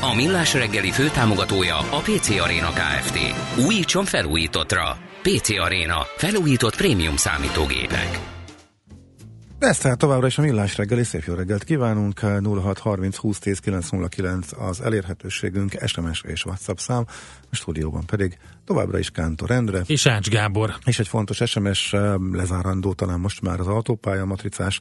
A Millás reggeli főtámogatója a PC Arena Kft. Újítson felújítottra. PC Arena. Felújított prémium számítógépek. Ez tehát továbbra is a Millás reggeli, szép jó reggelt kívánunk, 0630 20 10 909 az elérhetőségünk, SMS és WhatsApp szám, a stúdióban pedig továbbra is Kántor Endre. És Ács Gábor. És egy fontos SMS lezárandó talán most már az autópálya matricás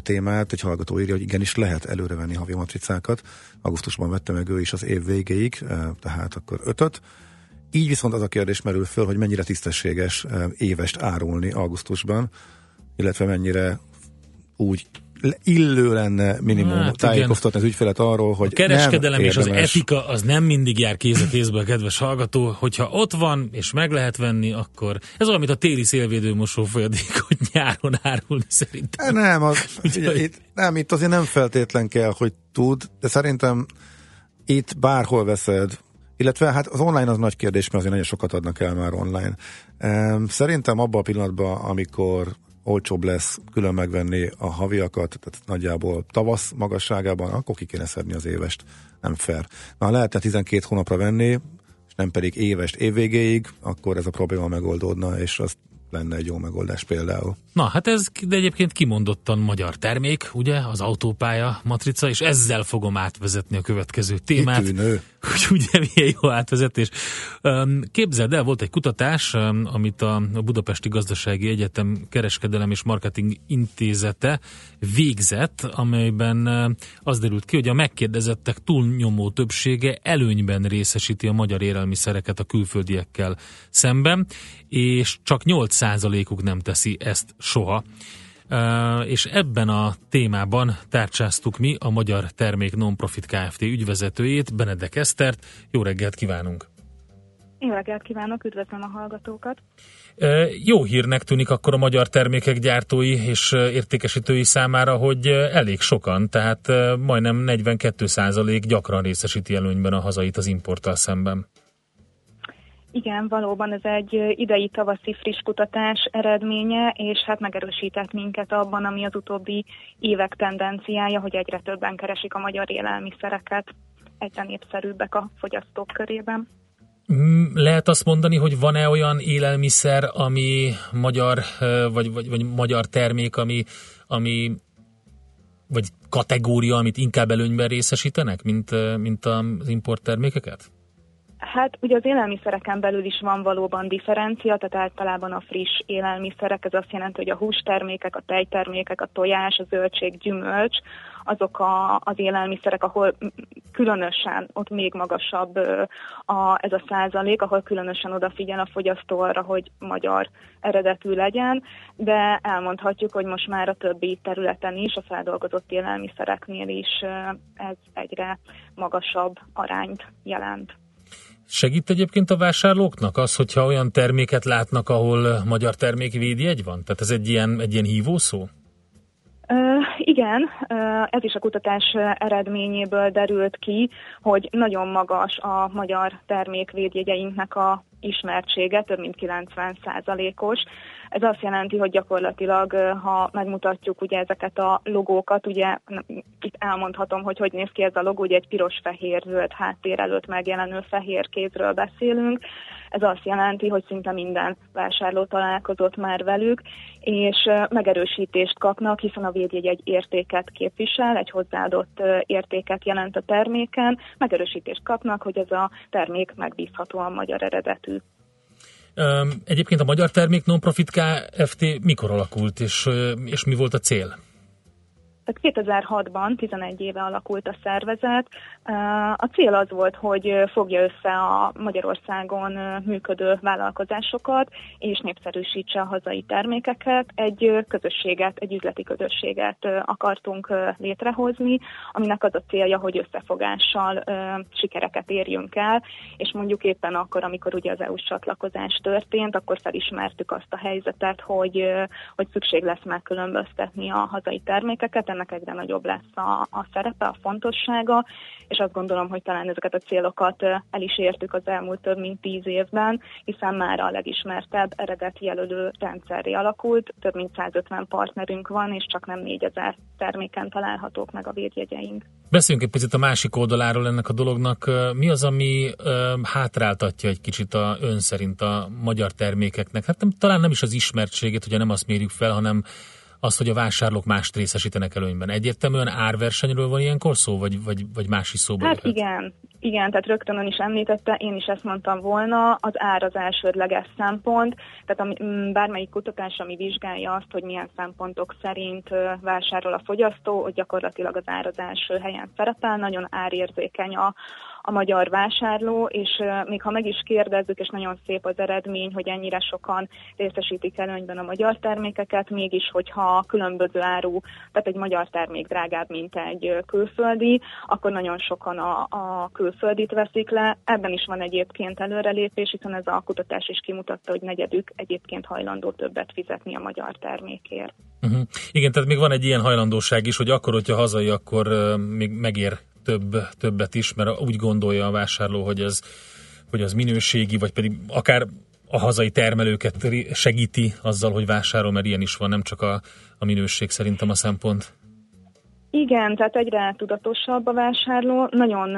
témát, egy hallgató írja, hogy igenis lehet előrevenni havi matricákat, augusztusban vette meg ő is az év végéig, tehát akkor ötöt, így viszont az a kérdés merül föl, hogy mennyire tisztességes évest árulni augusztusban, illetve mennyire úgy illő lenne minimum hát, tájékoztatni az ügyfelet arról, hogy a kereskedelem és az etika az nem mindig jár kéz a kézbe a kedves hallgató, hogyha ott van és meg lehet venni, akkor ez olyan, mint a téli szélvédő mosófolyadék, hogy nyáron árulni szerintem. Nem, az, ugye, itt, nem, itt azért nem feltétlen kell, hogy tud, de szerintem itt bárhol veszed, illetve hát az online az nagy kérdés, mert azért nagyon sokat adnak el már online. Szerintem abban a pillanatban, amikor olcsóbb lesz külön megvenni a haviakat, tehát nagyjából tavasz magasságában, akkor ki kéne szedni az évest. Nem fair. Na, lehetne 12 hónapra venni, és nem pedig évest évvégéig, akkor ez a probléma megoldódna, és azt lenne egy jó megoldás például. Na, hát ez de egyébként kimondottan magyar termék, ugye, az autópálya matrica, és ezzel fogom átvezetni a következő témát. Kitűnő. Hogy ugye milyen jó átvezetés. Képzeld el, volt egy kutatás, amit a Budapesti Gazdasági Egyetem Kereskedelem és Marketing Intézete végzett, amelyben az derült ki, hogy a megkérdezettek túlnyomó többsége előnyben részesíti a magyar élelmiszereket a külföldiekkel szemben, és csak 8%-uk nem teszi ezt soha. Uh, és ebben a témában tárcsáztuk mi a Magyar Termék Nonprofit Kft. ügyvezetőjét, Benedek Esztert. Jó reggelt kívánunk! Jó reggelt kívánok, üdvözlöm a hallgatókat! Uh, jó hírnek tűnik akkor a magyar termékek gyártói és értékesítői számára, hogy elég sokan, tehát majdnem 42% gyakran részesíti előnyben a hazait az importtal szemben. Igen, valóban ez egy idei tavaszi friss kutatás eredménye, és hát megerősített minket abban, ami az utóbbi évek tendenciája, hogy egyre többen keresik a magyar élelmiszereket, egyre népszerűbbek a fogyasztók körében. Mm, lehet azt mondani, hogy van-e olyan élelmiszer, ami magyar, vagy, vagy, vagy magyar termék, ami, ami vagy kategória, amit inkább előnyben részesítenek, mint, mint az import termékeket? Hát ugye az élelmiszereken belül is van valóban differencia, tehát általában a friss élelmiszerek, ez azt jelenti, hogy a hústermékek, a tejtermékek, a tojás, a zöldség, gyümölcs, azok a, az élelmiszerek, ahol különösen ott még magasabb a, ez a százalék, ahol különösen odafigyel a fogyasztó arra, hogy magyar eredetű legyen, de elmondhatjuk, hogy most már a többi területen is, a feldolgozott élelmiszereknél is ez egyre magasabb arányt jelent. Segít egyébként a vásárlóknak az, hogyha olyan terméket látnak, ahol magyar termék védjegy van? Tehát ez egy ilyen, egy ilyen hívószó? Igen, ez is a kutatás eredményéből derült ki, hogy nagyon magas a magyar termékvédjegyeinknek a ismertsége, több mint 90 os Ez azt jelenti, hogy gyakorlatilag, ha megmutatjuk ugye ezeket a logókat, ugye itt elmondhatom, hogy hogy néz ki ez a logó, ugye egy piros-fehér-zöld háttér előtt megjelenő fehér kézről beszélünk, ez azt jelenti, hogy szinte minden vásárló találkozott már velük, és megerősítést kapnak, hiszen a védjegy egy értéket képvisel, egy hozzáadott értéket jelent a terméken, megerősítést kapnak, hogy ez a termék megbízhatóan magyar eredetű. Egyébként a Magyar Termék Nonprofit Kft. mikor alakult, és, és mi volt a cél? Tehát 2006-ban, 11 éve alakult a szervezet. A cél az volt, hogy fogja össze a Magyarországon működő vállalkozásokat, és népszerűsítse a hazai termékeket. Egy közösséget, egy üzleti közösséget akartunk létrehozni, aminek az a célja, hogy összefogással sikereket érjünk el, és mondjuk éppen akkor, amikor ugye az EU-s csatlakozás történt, akkor felismertük azt a helyzetet, hogy, hogy szükség lesz megkülönböztetni a hazai termékeket, ennek egyre nagyobb lesz a, a szerepe, a fontossága, és azt gondolom, hogy talán ezeket a célokat el is értük az elmúlt több mint tíz évben, hiszen már a legismertebb eredeti jelölő rendszerré alakult, több mint 150 partnerünk van, és csak nem 4000 terméken találhatók meg a védjegyeink. Beszéljünk egy picit a másik oldaláról ennek a dolognak. Mi az, ami hátráltatja egy kicsit a ön szerint a magyar termékeknek? Hát nem, talán nem is az ismertségét, ugye nem azt mérjük fel, hanem azt, hogy a vásárlók mást részesítenek előnyben. Egyértelműen árversenyről van ilyenkor szó, vagy, vagy, vagy más is szóba Hát igen, igen, tehát rögtön ön is említette, én is ezt mondtam volna, az ár az elsődleges szempont, tehát ami, mm, bármelyik kutatás, ami vizsgálja azt, hogy milyen szempontok szerint vásárol a fogyasztó, hogy gyakorlatilag az ár az első helyen szerepel, nagyon árérzékeny a, a magyar vásárló, és még ha meg is kérdezzük, és nagyon szép az eredmény, hogy ennyire sokan részesítik előnyben a magyar termékeket, mégis, hogyha különböző áru, tehát egy magyar termék drágább, mint egy külföldi, akkor nagyon sokan a, a külföldit veszik le. Ebben is van egyébként előrelépés, hiszen ez a kutatás is kimutatta, hogy negyedük egyébként hajlandó többet fizetni a magyar termékért. Uh-huh. Igen, tehát még van egy ilyen hajlandóság is, hogy akkor, hogyha hazai, akkor még megér több, többet is, mert úgy gondolja a vásárló, hogy ez, hogy az minőségi, vagy pedig akár a hazai termelőket segíti azzal, hogy vásárol, mert ilyen is van, nem csak a, a minőség szerintem a szempont. Igen, tehát egyre tudatosabb a vásárló. Nagyon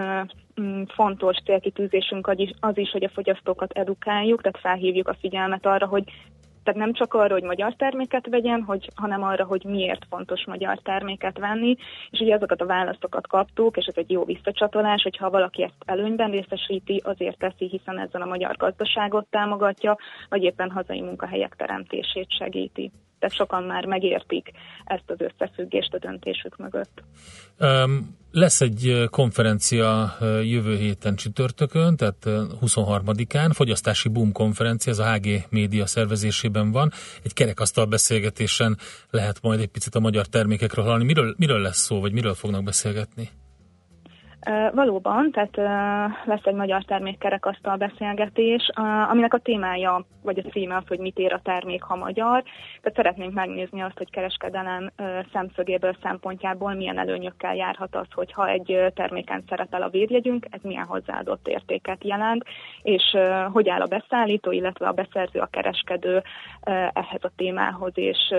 mm, fontos célkitűzésünk az is, hogy a fogyasztókat edukáljuk, tehát felhívjuk a figyelmet arra, hogy tehát nem csak arra, hogy magyar terméket vegyen, hogy, hanem arra, hogy miért fontos magyar terméket venni. És ugye azokat a válaszokat kaptuk, és ez egy jó visszacsatolás, hogy ha valaki ezt előnyben részesíti, azért teszi, hiszen ezzel a magyar gazdaságot támogatja, vagy éppen hazai munkahelyek teremtését segíti tehát sokan már megértik ezt az összefüggést a döntésük mögött. Um, lesz egy konferencia jövő héten csütörtökön, tehát 23-án, fogyasztási boom konferencia, ez a HG média szervezésében van. Egy kerekasztal beszélgetésen lehet majd egy picit a magyar termékekről hallani. Miről, miről lesz szó, vagy miről fognak beszélgetni? Valóban, tehát lesz egy magyar termékkerekasztal beszélgetés, aminek a témája, vagy a címe az, hogy mit ér a termék, ha magyar. Tehát szeretnénk megnézni azt, hogy kereskedelem szemszögéből, szempontjából milyen előnyökkel járhat az, hogyha egy terméken szerepel a védjegyünk, ez milyen hozzáadott értéket jelent, és hogy áll a beszállító, illetve a beszerző, a kereskedő ehhez a témához, és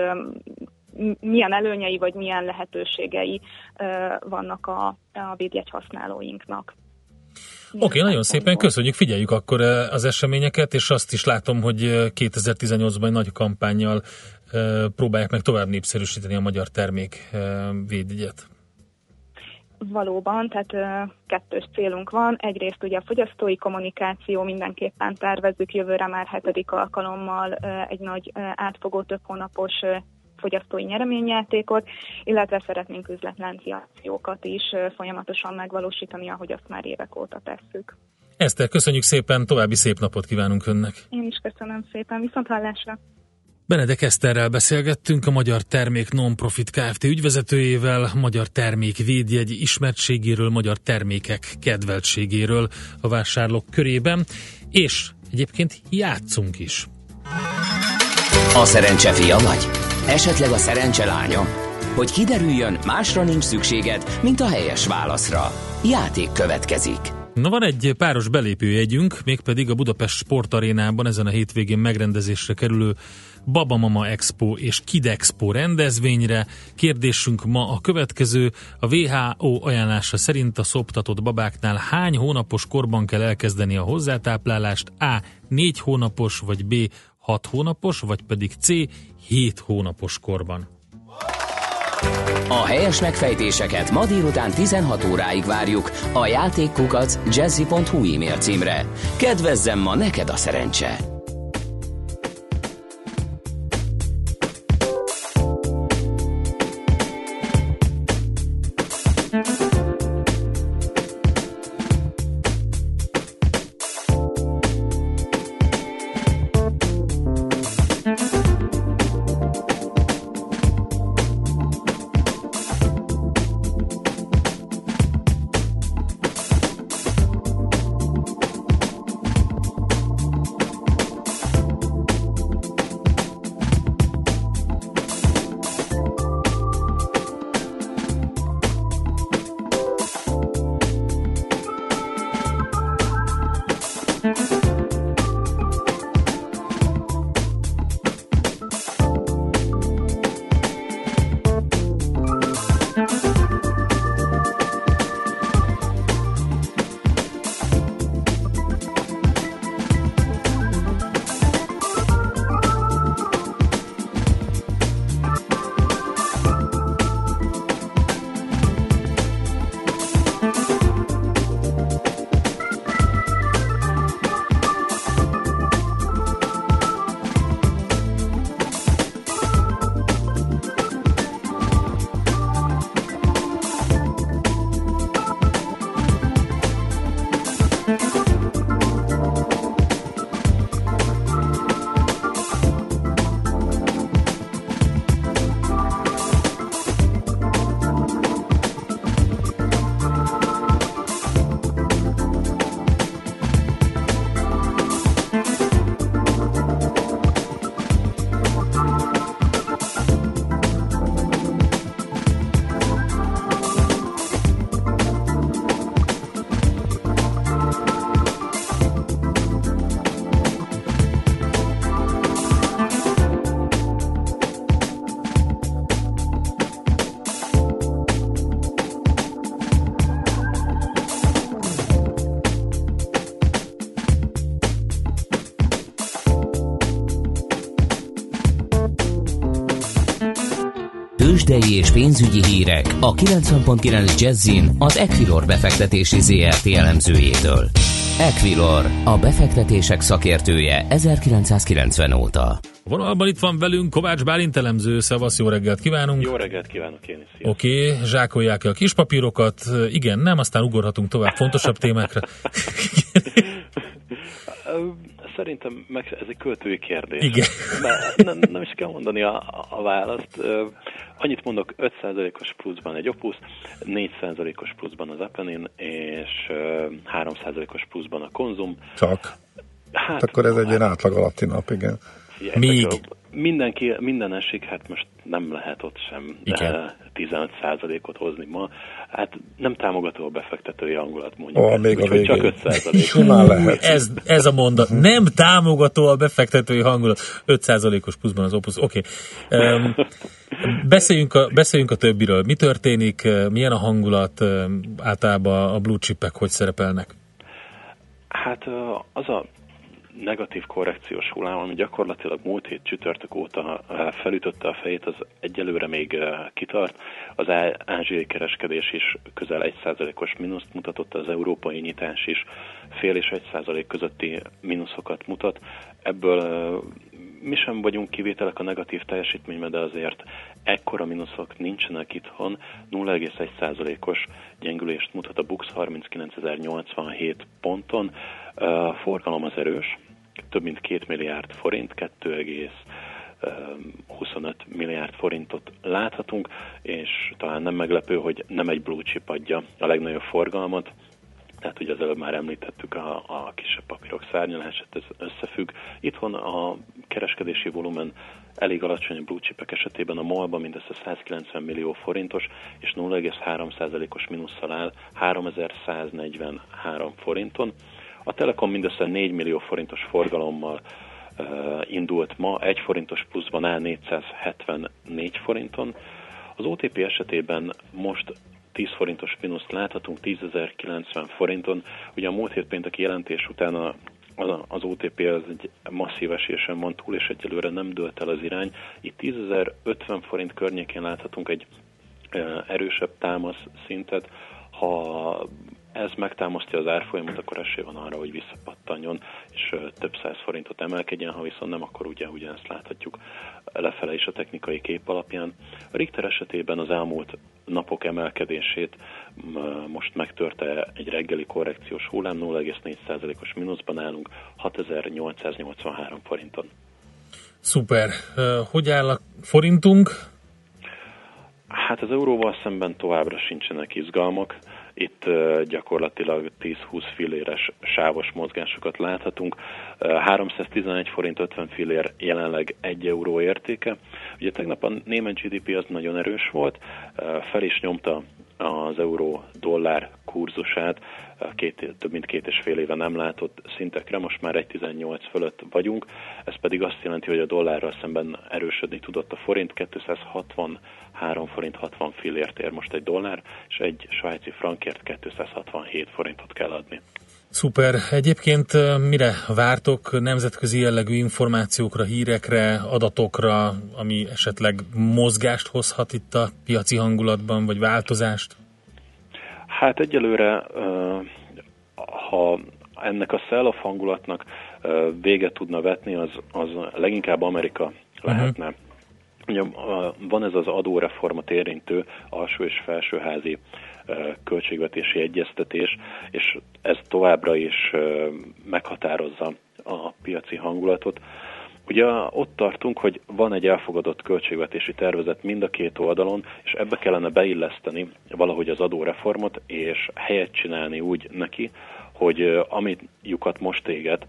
milyen előnyei vagy milyen lehetőségei vannak a, a védjegy használóinknak. Oké, okay, nagyon szépen köszönjük, figyeljük akkor az eseményeket, és azt is látom, hogy 2018-ban nagy kampányjal próbálják meg tovább népszerűsíteni a magyar termék védjegyet. Valóban, tehát kettős célunk van. Egyrészt ugye a fogyasztói kommunikáció, mindenképpen tervezzük jövőre már hetedik alkalommal egy nagy átfogó több hónapos fogyasztói nyereményjátékot, illetve szeretnénk üzletlánci akciókat is folyamatosan megvalósítani, ahogy azt már évek óta tesszük. Eszter, köszönjük szépen, további szép napot kívánunk Önnek. Én is köszönöm szépen, viszont hallásra. Benedek Eszterrel beszélgettünk a Magyar Termék Nonprofit Kft. ügyvezetőjével, Magyar Termék védjegy ismertségéről, magyar termékek kedveltségéről a vásárlók körében, és egyébként játszunk is. A szerencse fia vagy? Esetleg a szerencse? Hogy kiderüljön, másra nincs szükséged, mint a helyes válaszra. Játék következik. Na van egy páros belépőjegyünk, mégpedig a Budapest Sportarénában ezen a hétvégén megrendezésre kerülő Babamama Expo és Kid Expo rendezvényre. Kérdésünk ma a következő. A WHO ajánlása szerint a szoptatott babáknál hány hónapos korban kell elkezdeni a hozzátáplálást? A. 4 hónapos, vagy B. 6 hónapos, vagy pedig C. 7 hónapos korban. A helyes megfejtéseket ma délután 16 óráig várjuk a játékkukac jazzy.hu e-mail címre. Kedvezzem ma neked a szerencse! Tőzsdei és pénzügyi hírek a 90.9 Jazzin az Equilor befektetési ZRT elemzőjétől. Equilor, a befektetések szakértője 1990 óta. Vonalban itt van velünk Kovács Bálint elemző, szavasz, jó reggelt kívánunk! Jó reggelt kívánok én is! Oké, okay, zsákolják el a kis papírokat, igen, nem, aztán ugorhatunk tovább fontosabb témákra. Szerintem meg, ez egy költői kérdés. Igen. Nem, nem is kell mondani a, a választ. Annyit mondok, 5%-os pluszban egy Opus, 4%-os pluszban az Apenin, és 3%-os pluszban a Konzum. Csak? Hát, akkor ez egy ilyen átlag alatti nap, igen. Még mindenki, minden esik, hát most nem lehet ott sem Igen. 15%-ot hozni ma. Hát nem támogató a befektetői hangulat, mondjuk. Ó, még a Csak 5%. lehet. Ez, ez a mondat. Nem támogató a befektetői hangulat. 5%-os pluszban az Opus. Oké. Okay. Um, beszéljünk, a, beszéljünk a többiről. Mi történik? Milyen a hangulat? Általában a blue chipek hogy szerepelnek? Hát az a negatív korrekciós hullám, ami gyakorlatilag múlt hét csütörtök óta felütötte a fejét, az egyelőre még kitart. Az ázsiai kereskedés is közel 1%-os mínuszt mutatott, az európai nyitás is fél és 1% közötti mínuszokat mutat. Ebből mi sem vagyunk kivételek a negatív teljesítményben, de azért ekkora mínuszok nincsenek itthon. 0,1%-os gyengülést mutat a Bux 39.087 ponton. A forgalom az erős, több mint 2 milliárd forint, 2,25 milliárd forintot láthatunk, és talán nem meglepő, hogy nem egy blue chip adja a legnagyobb forgalmat, tehát ugye az előbb már említettük a, a kisebb papírok szárnyalását, ez összefügg. Itthon a kereskedési volumen elég alacsony a blue chipek esetében, a MOL-ban mindössze 190 millió forintos, és 0,3%-os mínusszal áll 3143 forinton. A Telekom mindössze 4 millió forintos forgalommal uh, indult ma, 1 forintos pluszban áll 474 forinton. Az OTP esetében most 10 forintos mínuszt láthatunk 10.090 forinton. Ugye a múlt hét pénteki jelentés után a az OTP az egy masszív esésen van túl, és egyelőre nem dőlt el az irány. Itt 10.050 forint környékén láthatunk egy erősebb támasz szintet. Ha ez megtámasztja az árfolyamot, akkor esély van arra, hogy visszapattanjon, és több száz forintot emelkedjen, ha viszont nem, akkor ugye ugyanezt láthatjuk lefele is a technikai kép alapján. A Richter esetében az elmúlt napok emelkedését most megtörte egy reggeli korrekciós hullám, 0,4%-os mínuszban állunk, 6883 forinton. Szuper. Hogy áll a forintunk? Hát az euróval szemben továbbra sincsenek izgalmak. Itt gyakorlatilag 10-20 filléres sávos mozgásokat láthatunk. 311 forint 50 fillér jelenleg 1 euró értéke. Ugye tegnap a német GDP az nagyon erős volt, fel is nyomta az euró-dollár kurzusát két, több mint két és fél éve nem látott szintekre, most már 1,18 fölött vagyunk, ez pedig azt jelenti, hogy a dollárral szemben erősödni tudott a forint, 263 forint 60 fillért ér most egy dollár, és egy svájci frankért 267 forintot kell adni. Szuper. Egyébként mire vártok nemzetközi jellegű információkra, hírekre, adatokra, ami esetleg mozgást hozhat itt a piaci hangulatban, vagy változást? Hát egyelőre, ha ennek a sell-off hangulatnak véget tudna vetni, az, az leginkább Amerika lehetne. Uh-huh. Ugye van ez az adóreformat érintő alsó és felsőházi költségvetési egyeztetés, és ez továbbra is meghatározza a piaci hangulatot. Ugye ott tartunk, hogy van egy elfogadott költségvetési tervezet mind a két oldalon, és ebbe kellene beilleszteni valahogy az adóreformot, és helyet csinálni úgy neki, hogy amit lyukat most éget,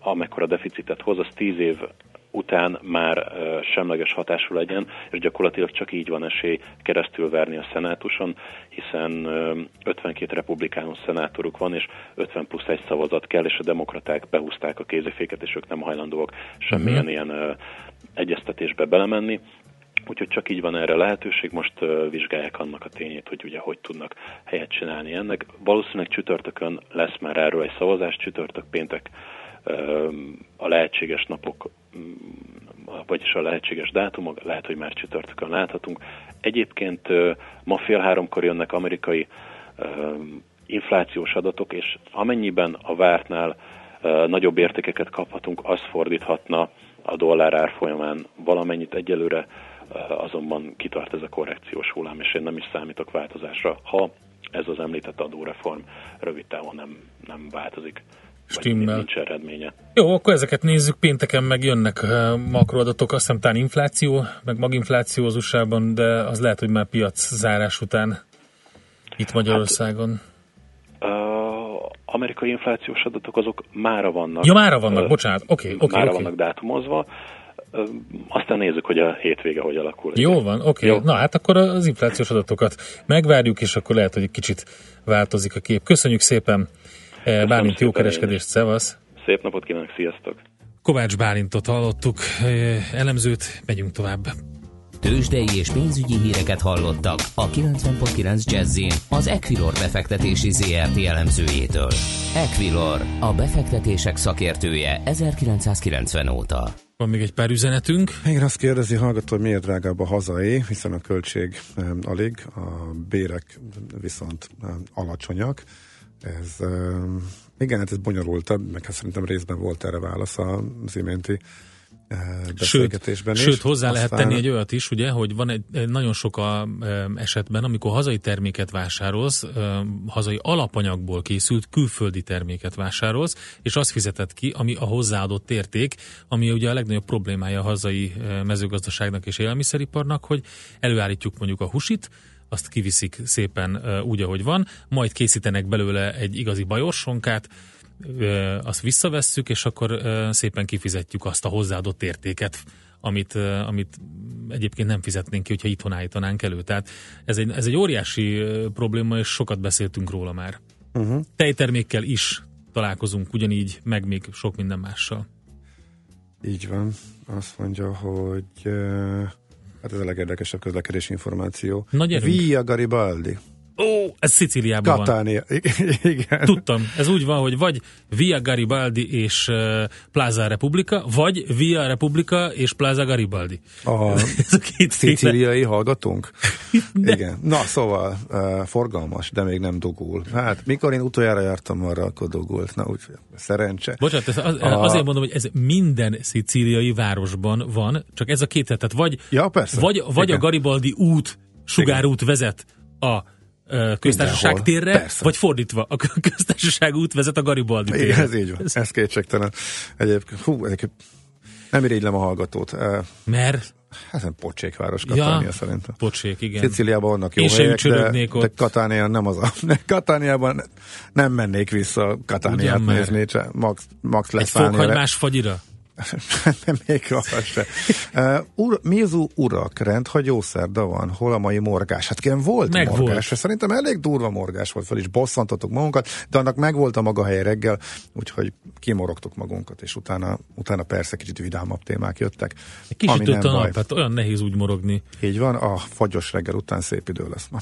amekkora deficitet hoz, az tíz év után már semleges hatású legyen, és gyakorlatilag csak így van esély keresztül verni a szenátuson, hiszen 52 republikánus szenátoruk van, és 50 plusz egy szavazat kell, és a demokraták behúzták a kéziféket, és ők nem hajlandóak semmilyen uh-huh. ilyen egyeztetésbe belemenni. Úgyhogy csak így van erre lehetőség, most vizsgálják annak a tényét, hogy ugye hogy tudnak helyet csinálni ennek. Valószínűleg csütörtökön lesz már erről egy szavazás, csütörtök péntek a lehetséges napok mm, vagyis a lehetséges dátumok, lehet, hogy már csütörtökön láthatunk. Egyébként ma fél háromkor jönnek amerikai inflációs adatok, és amennyiben a vártnál nagyobb értékeket kaphatunk, az fordíthatna a dollár árfolyamán valamennyit egyelőre, azonban kitart ez a korrekciós hullám, és én nem is számítok változásra, ha ez az említett adóreform rövid távon nem, nem változik. Stimmel. Nincs eredménye. Jó, akkor ezeket nézzük. Pénteken meg jönnek makroadatok, azt hiszem talán infláció, meg maginfláció az USA-ban, de az lehet, hogy már piac zárás után itt Magyarországon. Hát, amerikai inflációs adatok azok mára vannak. Ja, mára vannak, uh, bocsánat. Oké, okay, oké. Okay, mára okay. vannak dátumozva. Uh, aztán nézzük, hogy a hétvége hogy alakul. Jó van, oké. Okay. Na hát akkor az inflációs adatokat megvárjuk, és akkor lehet, hogy egy kicsit változik a kép. Köszönjük szépen, Köszönöm Bálint, jó kereskedést, szevasz! Szép napot kívánok, sziasztok! Kovács Bálintot hallottuk, elemzőt, megyünk tovább. Tőzsdei és pénzügyi híreket hallottak a 90.9 jazz az Equilor befektetési ZRT elemzőjétől. Equilor, a befektetések szakértője 1990 óta. Van még egy pár üzenetünk. Igen, azt kérdezi hallgató, hogy miért drágább a hazai, hiszen a költség um, alig, a bérek viszont alacsonyak. Ez, igen, hát ez bonyolultabb, meg hát szerintem részben volt erre válasz az iménti beszélgetésben sőt, is. Sőt, hozzá Aztán... lehet tenni egy olyat is, ugye, hogy van egy, egy nagyon sok a, esetben, amikor hazai terméket vásárolsz, hazai alapanyagból készült külföldi terméket vásárolsz, és azt fizetett ki, ami a hozzáadott érték, ami ugye a legnagyobb problémája a hazai mezőgazdaságnak és élelmiszeriparnak, hogy előállítjuk mondjuk a husit, azt kiviszik szépen úgy, ahogy van, majd készítenek belőle egy igazi bajorsonkát, azt visszavesszük, és akkor szépen kifizetjük azt a hozzáadott értéket, amit, amit egyébként nem fizetnénk ki, hogyha itthon állítanánk elő. Tehát ez egy, ez egy óriási probléma, és sokat beszéltünk róla már. Uh-huh. Tejtermékkel is találkozunk ugyanígy, meg még sok minden mással. Így van. Azt mondja, hogy hát ez a legérdekesebb közlekedési információ. Nagy Via Garibaldi. Ó, ez Szicíliában Katánia. van. Igen. Tudtam, ez úgy van, hogy vagy Via Garibaldi és uh, Plaza Republika, vagy Via Republika és Plaza Garibaldi. A, ez a két szicíliai hallgatónk? Igen. Na, szóval uh, forgalmas, de még nem dugul. Hát, mikor én utoljára jártam arra, akkor dugult. Na, úgy szerencse. Bocsánat, ez az, a... azért mondom, hogy ez minden szicíliai városban van, csak ez a két, tehát vagy, ja, persze. vagy, vagy a Garibaldi út, sugárút vezet a köztársaság térre, Persze. vagy fordítva, a köztársaság út vezet a Garibaldi térre. Igen, ez így van, ez kétségtelen. Egyébként, hú, egyébként nem irigylem a hallgatót. Mert? Hát nem pocsékváros Katánia ja, szerintem. Pocsék, igen. Sziciliában vannak jó Én helyek, de, de Katánia nem az a... Katániában nem mennék vissza Katániát Ugyan nézni, csak max, max leszállni. Egy fokhagymás fagyira? nem még arra se. Uh, ur, mi az urak rend, hogy jó szerda van? Hol a mai morgás? Hát igen, volt meg morgás. Volt. Szerintem elég durva morgás volt fel, és bosszantottuk magunkat, de annak meg volt a maga helye reggel, úgyhogy kimorogtuk magunkat, és utána, utána persze kicsit vidámabb témák jöttek. Kicsit a nap, hát olyan nehéz úgy morogni. Így van, a fagyos reggel után szép idő lesz ma.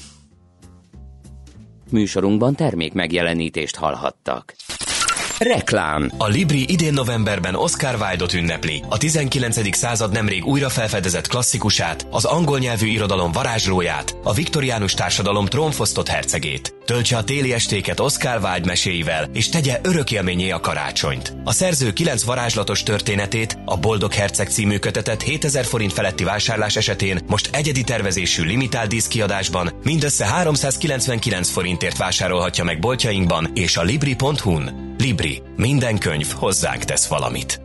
Műsorunkban termék megjelenítést hallhattak. Reklám. A Libri idén novemberben Oscar Wilde-ot ünnepli. A 19. század nemrég újra felfedezett klasszikusát, az angol nyelvű irodalom varázslóját, a viktoriánus társadalom trónfosztott hercegét. Töltse a téli estéket Oscar Wilde meséivel, és tegye örökélményé a karácsonyt. A szerző 9 varázslatos történetét, a Boldog Herceg című kötetet 7000 forint feletti vásárlás esetén most egyedi tervezésű limitált díszkiadásban mindössze 399 forintért vásárolhatja meg boltjainkban és a libri.hu-n. Libri. Minden könyv hozzánk tesz valamit.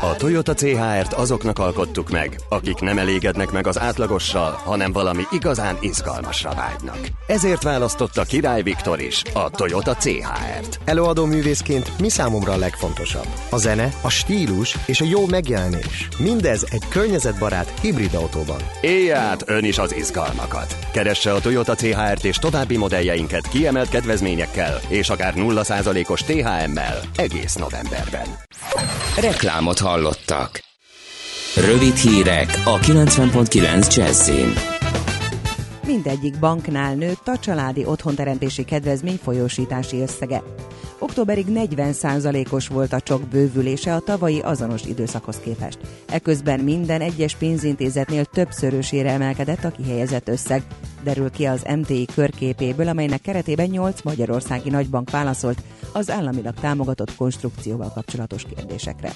A Toyota CHR-t azoknak alkottuk meg, akik nem elégednek meg az átlagossal, hanem valami igazán izgalmasra vágynak. Ezért választotta Király Viktor is a Toyota CHR-t. Előadó művészként mi számomra a legfontosabb? A zene, a stílus és a jó megjelenés. Mindez egy környezetbarát hibrid autóban. Élj át ön is az izgalmakat. Keresse a Toyota CHR-t és további modelljeinket kiemelt kedvezményekkel és akár 0%-os THM-mel egész novemberben. Reklámot hallottak. Rövid hírek a 90.9 Jazzin. Mindegyik banknál nőtt a családi otthonteremtési kedvezmény folyósítási összege. Októberig 40%-os volt a csok bővülése a tavalyi azonos időszakhoz képest. Eközben minden egyes pénzintézetnél többszörösére emelkedett a kihelyezett összeg, derül ki az MTI körképéből, amelynek keretében 8 magyarországi nagybank válaszolt az államilag támogatott konstrukcióval kapcsolatos kérdésekre.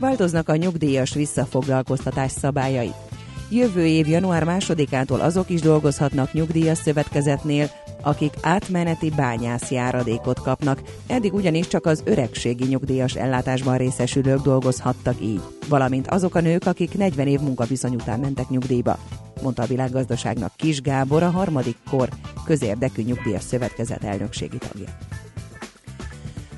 Változnak a nyugdíjas visszafoglalkoztatás szabályai. Jövő év január másodikától azok is dolgozhatnak nyugdíjas szövetkezetnél, akik átmeneti bányász járadékot kapnak, eddig ugyanis csak az öregségi nyugdíjas ellátásban részesülők dolgozhattak így, valamint azok a nők, akik 40 év munkaviszony után mentek nyugdíjba, mondta a világgazdaságnak Kis Gábor, a harmadik kor közérdekű nyugdíjas szövetkezet elnökségi tagja.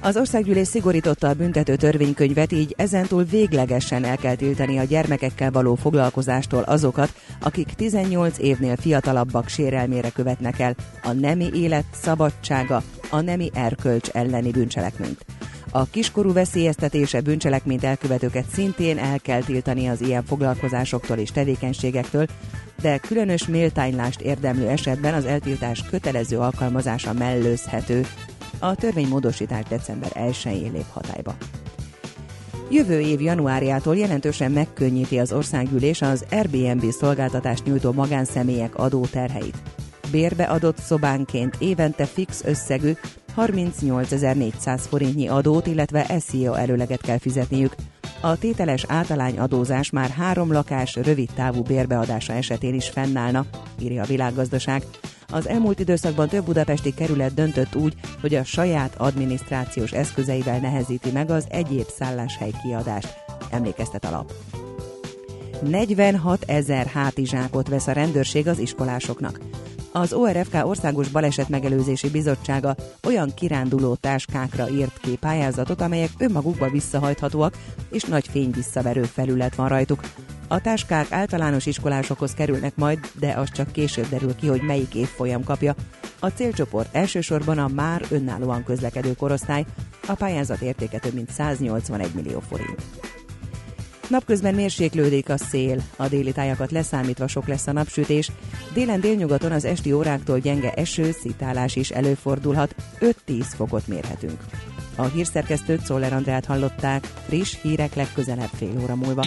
Az országgyűlés szigorította a büntető törvénykönyvet, így ezentúl véglegesen el kell tiltani a gyermekekkel való foglalkozástól azokat, akik 18 évnél fiatalabbak sérelmére követnek el a nemi élet szabadsága, a nemi erkölcs elleni bűncselekményt. A kiskorú veszélyeztetése bűncselekményt elkövetőket szintén el kell tiltani az ilyen foglalkozásoktól és tevékenységektől, de különös méltánylást érdemlő esetben az eltiltás kötelező alkalmazása mellőzhető, a törvénymódosítás december 1-én lép hatályba. Jövő év januárjától jelentősen megkönnyíti az országgyűlés az Airbnb szolgáltatást nyújtó magánszemélyek adóterheit. Bérbe adott szobánként évente fix összegű 38.400 forintnyi adót, illetve SEO előleget kell fizetniük. A tételes általány adózás már három lakás rövid távú bérbeadása esetén is fennállna, írja a világgazdaság. Az elmúlt időszakban több budapesti kerület döntött úgy, hogy a saját adminisztrációs eszközeivel nehezíti meg az egyéb szálláshely kiadást, emlékeztet a lap. 46 ezer hátizsákot vesz a rendőrség az iskolásoknak. Az ORFK Országos Baleset Megelőzési Bizottsága olyan kiránduló táskákra írt ki pályázatot, amelyek önmagukba visszahajthatóak, és nagy fényvisszaverő felület van rajtuk. A táskák általános iskolásokhoz kerülnek majd, de az csak később derül ki, hogy melyik évfolyam kapja. A célcsoport elsősorban a már önállóan közlekedő korosztály, a pályázat értéke több mint 181 millió forint. Napközben mérséklődik a szél, a déli tájakat leszámítva sok lesz a napsütés, délen délnyugaton az esti óráktól gyenge eső, szitálás is előfordulhat, 5-10 fokot mérhetünk. A hírszerkesztőt Szoller Andrát hallották, friss hírek legközelebb fél óra múlva.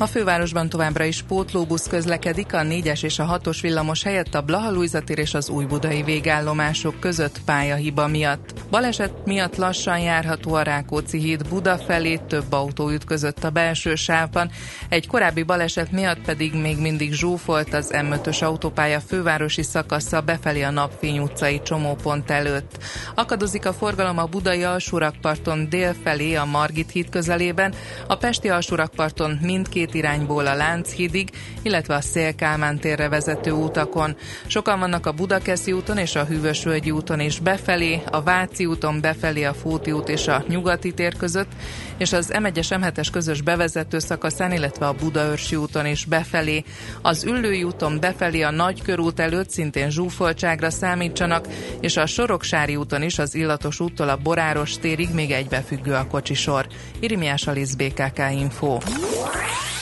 A fővárosban továbbra is pótlóbusz közlekedik a 4-es és a 6-os villamos helyett a Blaha és az újbudai végállomások között pályahiba miatt. Baleset miatt lassan járható a Rákóczi híd Buda felé, több autó ütközött a belső sávban, egy korábbi baleset miatt pedig még mindig zsúfolt az M5-ös autópálya fővárosi szakasza befelé a Napfény utcai csomópont előtt. Akadozik a forgalom a budai alsórakparton dél felé a Margit híd közelében, a pesti alsórakparton mindkét két irányból a Lánchídig, illetve a Szélkálmán térre vezető utakon. Sokan vannak a Budakeszi úton és a Hűvösvölgyi úton is befelé, a Váci úton befelé a Fóti út és a Nyugati tér között, és az M1-es M7-es közös bevezető szakaszán, illetve a Budaörsi úton is befelé. Az Üllői úton befelé a Nagykörút előtt szintén zsúfoltságra számítsanak, és a Soroksári úton is az Illatos úttól a Boráros térig még egybefüggő a kocsisor. Irimiás Alisz BKK Info.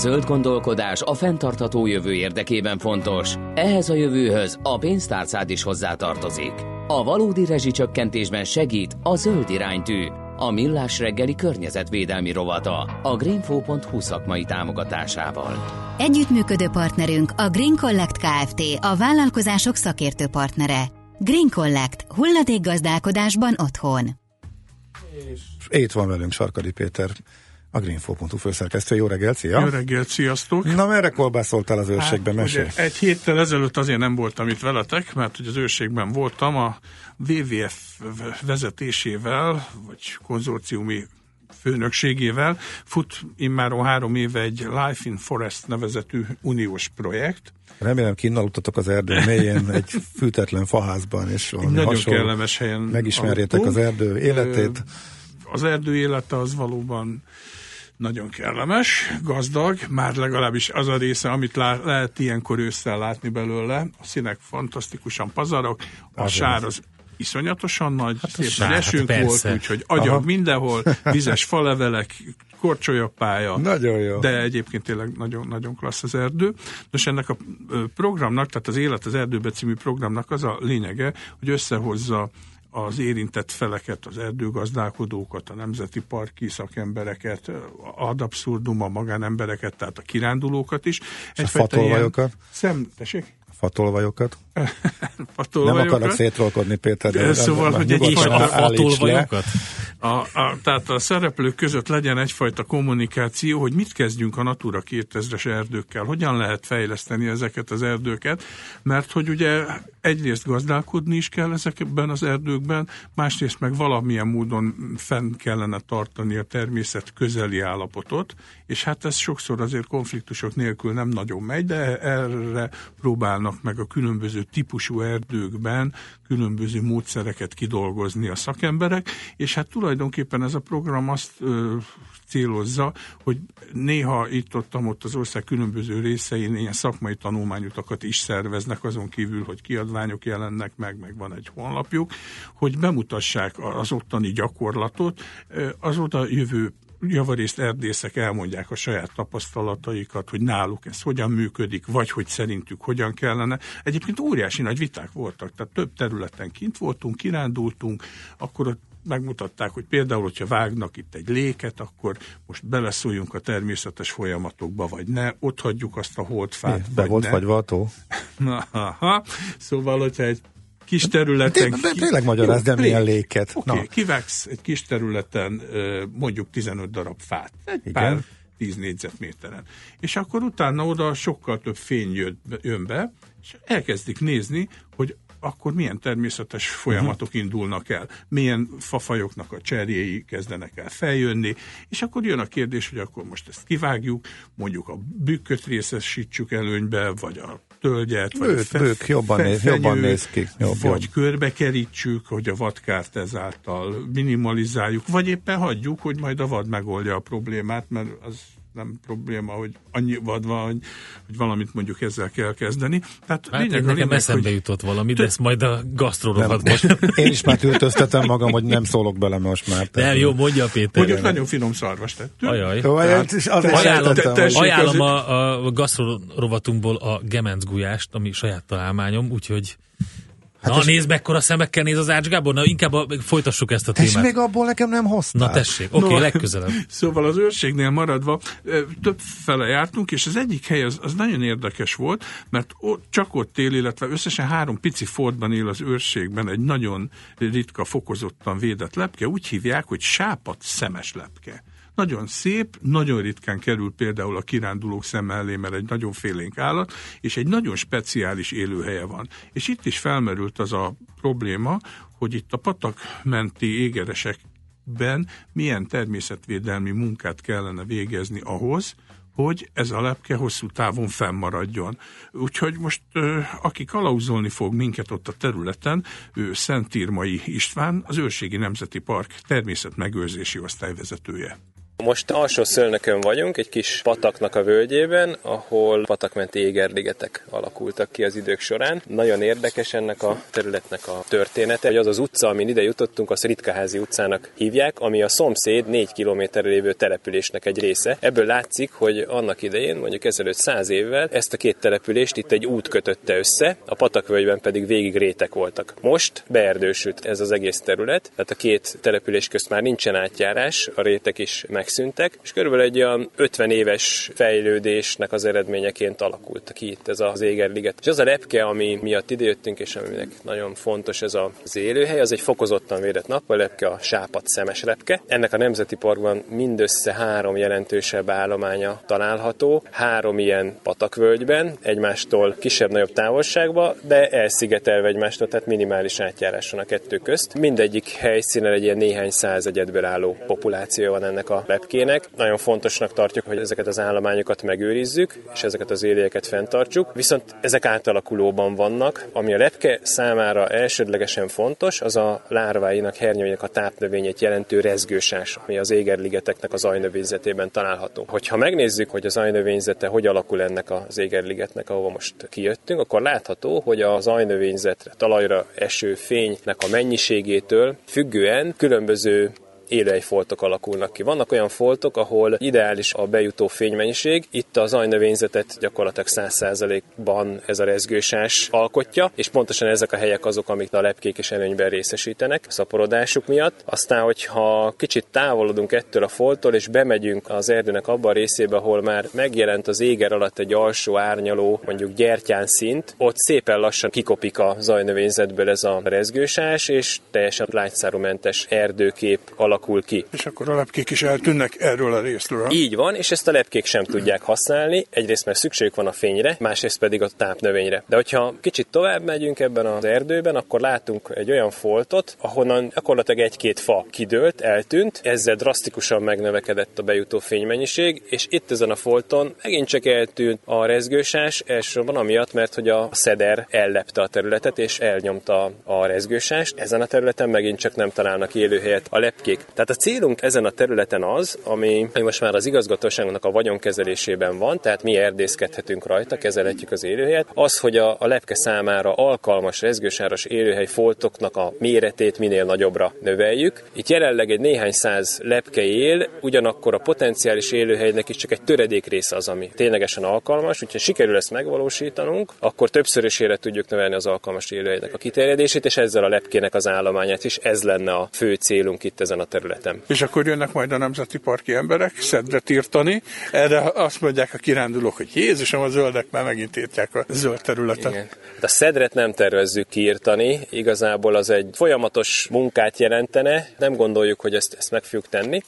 Zöld gondolkodás a fenntartható jövő érdekében fontos. Ehhez a jövőhöz a pénztárcád is hozzátartozik. A valódi rezsicsökkentésben segít a zöld iránytű, a millás reggeli környezetvédelmi rovata, a greenfo.hu szakmai támogatásával. Együttműködő partnerünk a Green Collect Kft. a vállalkozások szakértő partnere. Green Collect. Hulladékgazdálkodásban otthon. Itt van velünk Sarkadi Péter, a Greenfo.hu főszerkesztő. Jó reggelt, szia! Jó reggelt, sziasztok! Na, merre kolbászoltál az őrségben, Hát, mesélj? egy héttel ezelőtt azért nem voltam itt veletek, mert hogy az őrségben voltam a WWF vezetésével, vagy konzorciumi főnökségével fut immáron három éve egy Life in Forest nevezetű uniós projekt. Remélem kinnaludtatok az erdő mélyén egy fűtetlen faházban, és valami Nagyon hasonló. kellemes helyen Megismerjétek aludtunk. az erdő életét. Az erdő élete az valóban nagyon kellemes, gazdag, már legalábbis az a része, amit lá- lehet ilyenkor ősszel látni belőle. A színek fantasztikusan pazarok, a Az sár az. iszonyatosan nagy, Hát szép sár, nagy hát volt, úgyhogy agyag Aha. mindenhol, vizes falevelek, korcsolyapálya, Nagyon jó. de egyébként tényleg nagyon, nagyon klassz az erdő. Nos, ennek a programnak, tehát az Élet az erdőbe című programnak az a lényege, hogy összehozza az érintett feleket, az erdőgazdálkodókat, a nemzeti parki szakembereket, ad abszurdum a magánembereket, tehát a kirándulókat is. a fatolvajokat? Szem, tessék? Fatolvajokat. Nem Fatolvajokat. akarok szétrolkodni, Péter, de szóval, hogy egy nyugodtan fajta állíts le. A, a, tehát a szereplők között legyen egyfajta kommunikáció, hogy mit kezdjünk a Natura 2000-es erdőkkel, hogyan lehet fejleszteni ezeket az erdőket, mert hogy ugye egyrészt gazdálkodni is kell ezekben az erdőkben, másrészt meg valamilyen módon fenn kellene tartani a természet közeli állapotot, és hát ez sokszor azért konfliktusok nélkül nem nagyon megy, de erre próbálnak meg a különböző típusú erdőkben különböző módszereket kidolgozni a szakemberek, és hát tulajdonképpen ez a program azt célozza, hogy néha itt-ott ott az ország különböző részein ilyen szakmai tanulmányutakat is szerveznek, azon kívül, hogy kiadványok jelennek meg, meg van egy honlapjuk, hogy bemutassák az ottani gyakorlatot, az oda jövő javarészt erdészek elmondják a saját tapasztalataikat, hogy náluk ez hogyan működik, vagy hogy szerintük hogyan kellene. Egyébként óriási nagy viták voltak, tehát több területen kint voltunk, kirándultunk, akkor ott megmutatták, hogy például, hogyha vágnak itt egy léket, akkor most beleszóljunk a természetes folyamatokba, vagy ne, ott hagyjuk azt a holdfát, Be volt ne. fagyva Aha. Szóval, hogyha egy kis területen... De- de tényleg magyarázd, de milyen léket. Oké, okay, Na. kivágsz egy kis területen mondjuk 15 darab fát, egy Igen. pár 10 négyzetméteren. És akkor utána oda sokkal több fény jön be, és elkezdik nézni, hogy akkor milyen természetes folyamatok Mhm. indulnak el, milyen fafajoknak a cserjéi kezdenek el feljönni, és akkor jön a kérdés, hogy akkor most ezt kivágjuk, mondjuk a bükköt részesítsük előnybe, vagy a tölgyet, vagy Bők, a fe- bők, jobban fe- néz- jobban néz ki, jobb, vagy jobb. körbekerítsük, hogy a vadkárt ezáltal minimalizáljuk, vagy éppen hagyjuk, hogy majd a vad megoldja a problémát, mert az nem probléma, hogy annyi vad van, hogy, hogy valamit mondjuk ezzel kell kezdeni. Tehát Hát lényeg nekem lényeg, eszembe hogy jutott valami, de ezt majd a Nem, gasztrorovatban. most én is már tültöztetem magam, hogy nem szólok bele most már. Nem, jó, mondja Péter. mondjuk nagyon finom szarvas tettünk. Ajaj. Tehát- Ajánlom, ajánlom a, a gasztrorovatunkból a gemenc gulyást, ami saját találmányom, úgyhogy Hát Na, nézd, mekkora szemekkel néz az Ács Gábor, na inkább a, folytassuk ezt a témát. És még abból nekem nem hoztál. Na tessék, oké, okay, No. legközelebb. Szóval az őrségnél maradva több fele jártunk, és az egyik hely az, az nagyon érdekes volt, mert ott, csak ott él, illetve összesen három pici fortban él az őrségben egy nagyon ritka, fokozottan védett lepke, úgy hívják, hogy sápat szemes lepke. Nagyon szép, nagyon ritkán kerül például a kirándulók szem elé, mert egy nagyon félénk állat, és egy nagyon speciális élőhelye van. És itt is felmerült az a probléma, hogy itt a patak menti égeresekben milyen természetvédelmi munkát kellene végezni ahhoz, hogy ez a lepke hosszú távon fennmaradjon. Úgyhogy most aki kalauzolni fog minket ott a területen, ő Szentírmai István, az Őrségi Nemzeti Park természetmegőrzési osztályvezetője. Most alsó szölnökön vagyunk, egy kis pataknak a völgyében, ahol patakmenti égerligetek alakultak ki az idők során. Nagyon érdekes ennek a területnek a története, hogy az az utca, amin ide jutottunk, azt Ritkaházi utcának hívják, ami a szomszéd 4 kilométerre lévő településnek egy része. Ebből látszik, hogy annak idején, mondjuk ezelőtt 100 évvel, ezt a két települést itt egy út kötötte össze, a patakvölgyben pedig végig rétek voltak. Most beerdősült ez az egész terület, tehát a két település közt már nincsen átjárás, a rétek is megszűntek, és körülbelül egy olyan 50 éves fejlődésnek az eredményeként alakult ki itt ez az égerliget. És az a lepke, ami miatt idejöttünk, és aminek nagyon fontos ez az élőhely, az egy fokozottan védett napvalepke, a sápat szemes lepke. Ennek a Nemzeti Parkban mindössze három jelentősebb állománya található, három ilyen patakvölgyben, egymástól kisebb-nagyobb távolságban, de elszigetelve egymástól, tehát minimális átjárás van a kettő közt. Mindegyik helyszínen egy ilyen néhány száz egyedből álló populáció van ennek a lepkének. Nagyon fontosnak tartjuk, hogy ezeket az állományokat megőrizzük, és ezeket az élőket fenntartsuk, viszont ezek átalakulóban vannak. Ami a lepke számára elsődlegesen fontos, az a lárváinak, hernyóinak a tápnövényét jelentő rezgősás, ami az égerligeteknek az ajnövényzetében található. Hogyha megnézzük, hogy az ajnövényzete hogy alakul ennek az égerligetnek, ahova most kijöttünk, akkor látható, hogy az ajnövényzetre, talajra eső fénynek a mennyiségétől függően különböző élőhelyfoltok alakulnak ki. Vannak olyan foltok, ahol ideális a bejutó fénymennyiség, itt az ajnövényzetet gyakorlatilag 100%-ban ez a rezgősás alkotja, és pontosan ezek a helyek azok, amik a lepkék is előnyben részesítenek a szaporodásuk miatt. Aztán, hogyha kicsit távolodunk ettől a foltól, és bemegyünk az erdőnek abba a részébe, ahol már megjelent az éger alatt egy alsó árnyaló, mondjuk gyertyán szint, ott szépen lassan kikopik a zajnövényzetből ez a rezgősás, és teljesen lágyszárumentes erdőkép alakul ki. És akkor a lepkék is eltűnnek erről a részről. Így van, és ezt a lepkék sem tudják használni, egyrészt mert szükségük van a fényre, másrészt pedig a tápnövényre. De hogyha kicsit tovább megyünk ebben az erdőben, akkor látunk egy olyan foltot, ahonnan gyakorlatilag egy-két fa kidőlt, eltűnt, ezzel drasztikusan megnövekedett a bejutó fénymennyiség, és itt ezen a folton megint csak eltűnt a rezgősás, elsősorban amiatt, mert hogy a szeder ellepte a területet és elnyomta a rezgősást. Ezen a területen megint csak nem találnak élőhelyet a lepkék. Tehát a célunk ezen a területen az, ami, most már az igazgatóságunknak a vagyonkezelésében van, tehát mi erdészkedhetünk rajta, kezelhetjük az élőhelyet, az, hogy a, a lepke számára alkalmas rezgősáros élőhely foltoknak a méretét minél nagyobbra növeljük. Itt jelenleg egy néhány száz lepke él, ugyanakkor a potenciális élőhelynek is csak egy töredék része az, ami ténylegesen alkalmas, úgyha sikerül ezt megvalósítanunk, akkor többszörösére tudjuk növelni az alkalmas élőhelynek a kiterjedését, és ezzel a lepkének az állományát is. Ez lenne a fő célunk itt ezen a területen. És akkor jönnek majd a nemzeti parki emberek szedret írtani. Erre azt mondják a kirándulók, hogy Jézusom, a zöldek már megint írtják a zöld területet. Igen. De a szedret nem tervezzük kiírtani, igazából az egy folyamatos munkát jelentene, nem gondoljuk, hogy ezt, ezt meg fogjuk tenni.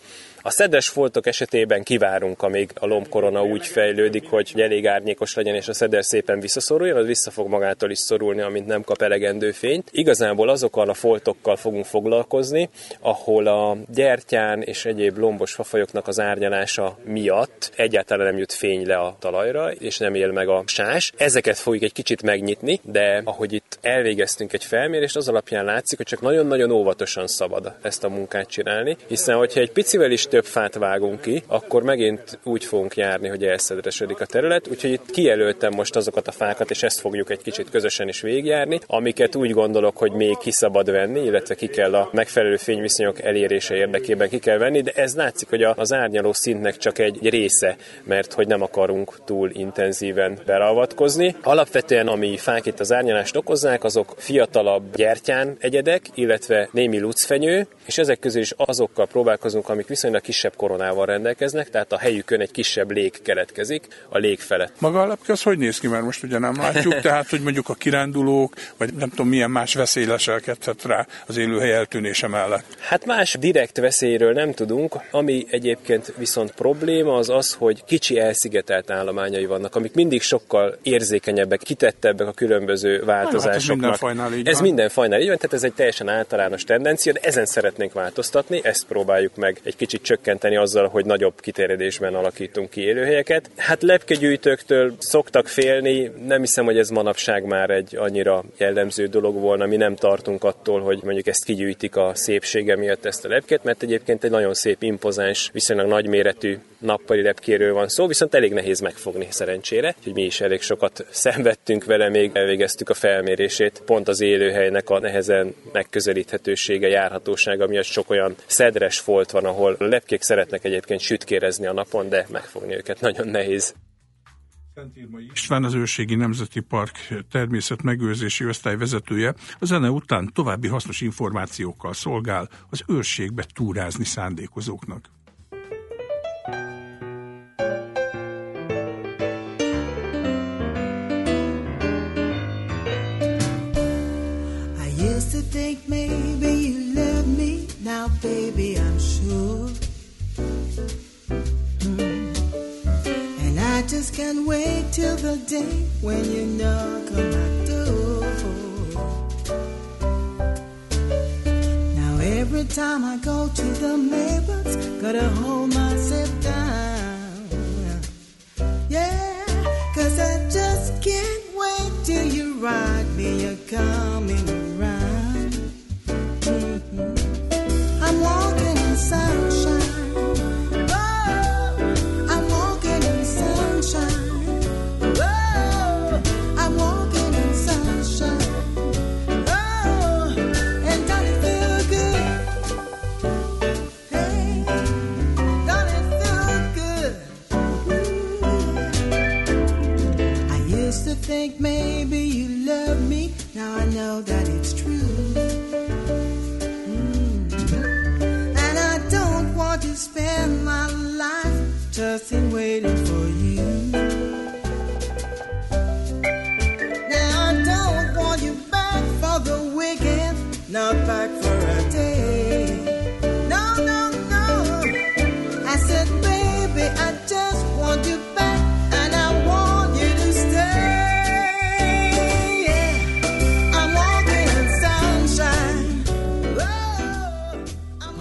A szedres foltok esetében kivárunk, amíg a lombkorona úgy fejlődik, hogy elég árnyékos legyen, és a szeder szépen visszaszoruljon, az vissza fog magától is szorulni, amint nem kap elegendő fényt. Igazából azokkal a foltokkal fogunk foglalkozni, ahol a gyertyán és egyéb lombos fafajoknak az árnyalása miatt egyáltalán nem jut fény le a talajra, és nem él meg a sás. Ezeket fogjuk egy kicsit megnyitni, de ahogy itt elvégeztünk egy felmérést, az alapján látszik, hogy csak nagyon-nagyon óvatosan szabad ezt a munkát csinálni, hiszen hogyha egy picivel is több fát vágunk ki, akkor megint úgy fogunk járni, hogy elszedresedik a terület. Úgyhogy itt kijelöltem most azokat a fákat, és ezt fogjuk egy kicsit közösen is végigjárni, amiket úgy gondolok, hogy még ki szabad venni, illetve ki kell a megfelelő fényviszonyok elérése érdekében ki kell venni, de ez látszik, hogy az árnyaló szintnek csak egy része, mert hogy nem akarunk túl intenzíven beravatkozni. Alapvetően, ami fák itt az árnyalást okozzák, azok fiatalabb gyertyán egyedek, illetve némi lucfenyő, és ezek közül is azokkal próbálkozunk, amik viszonylag kisebb koronával rendelkeznek, tehát a helyükön egy kisebb lég keletkezik a lég felett. Maga a lepke az hogy néz ki, mert most ugye nem látjuk, tehát hogy mondjuk a kirándulók, vagy nem tudom milyen más veszély leselkedhet rá az élőhely eltűnése mellett. Hát más direkt veszélyről nem tudunk, ami egyébként viszont probléma az az, hogy kicsi elszigetelt állományai vannak, amik mindig sokkal érzékenyebbek, kitettebbek a különböző változásoknak. minden fajnál így ez van. minden fajnál így van, tehát ez egy teljesen általános tendencia, de ezen szeretnénk változtatni, ezt próbáljuk meg egy kicsit csökkenteni azzal, hogy nagyobb kiterjedésben alakítunk ki élőhelyeket. Hát lepkegyűjtőktől szoktak félni, nem hiszem, hogy ez manapság már egy annyira jellemző dolog volna, mi nem tartunk attól, hogy mondjuk ezt kigyűjtik a szépsége miatt ezt a lepkét, mert egyébként egy nagyon szép, impozáns, viszonylag nagyméretű nappali lepkéről van szó, viszont elég nehéz megfogni szerencsére, hogy mi is elég sokat szenvedtünk vele, még elvégeztük a felmérését, pont az élőhelynek a nehezen megközelíthetősége, járhatósága miatt sok olyan szedres folt van, ahol a lepkék szeretnek egyébként sütkérezni a napon, de megfogni őket nagyon nehéz. István az Őrségi Nemzeti Park természetmegőrzési osztály vezetője a zene után további hasznos információkkal szolgál az őrségbe túrázni szándékozóknak. I used to think maybe you love me. Now, baby, I'm sure. Can't wait till the day when you knock on my door. Now, every time I go to the neighbors, gotta hold myself down. Yeah, cause I just can't wait till you ride me, you're coming think maybe you love me. Now I know that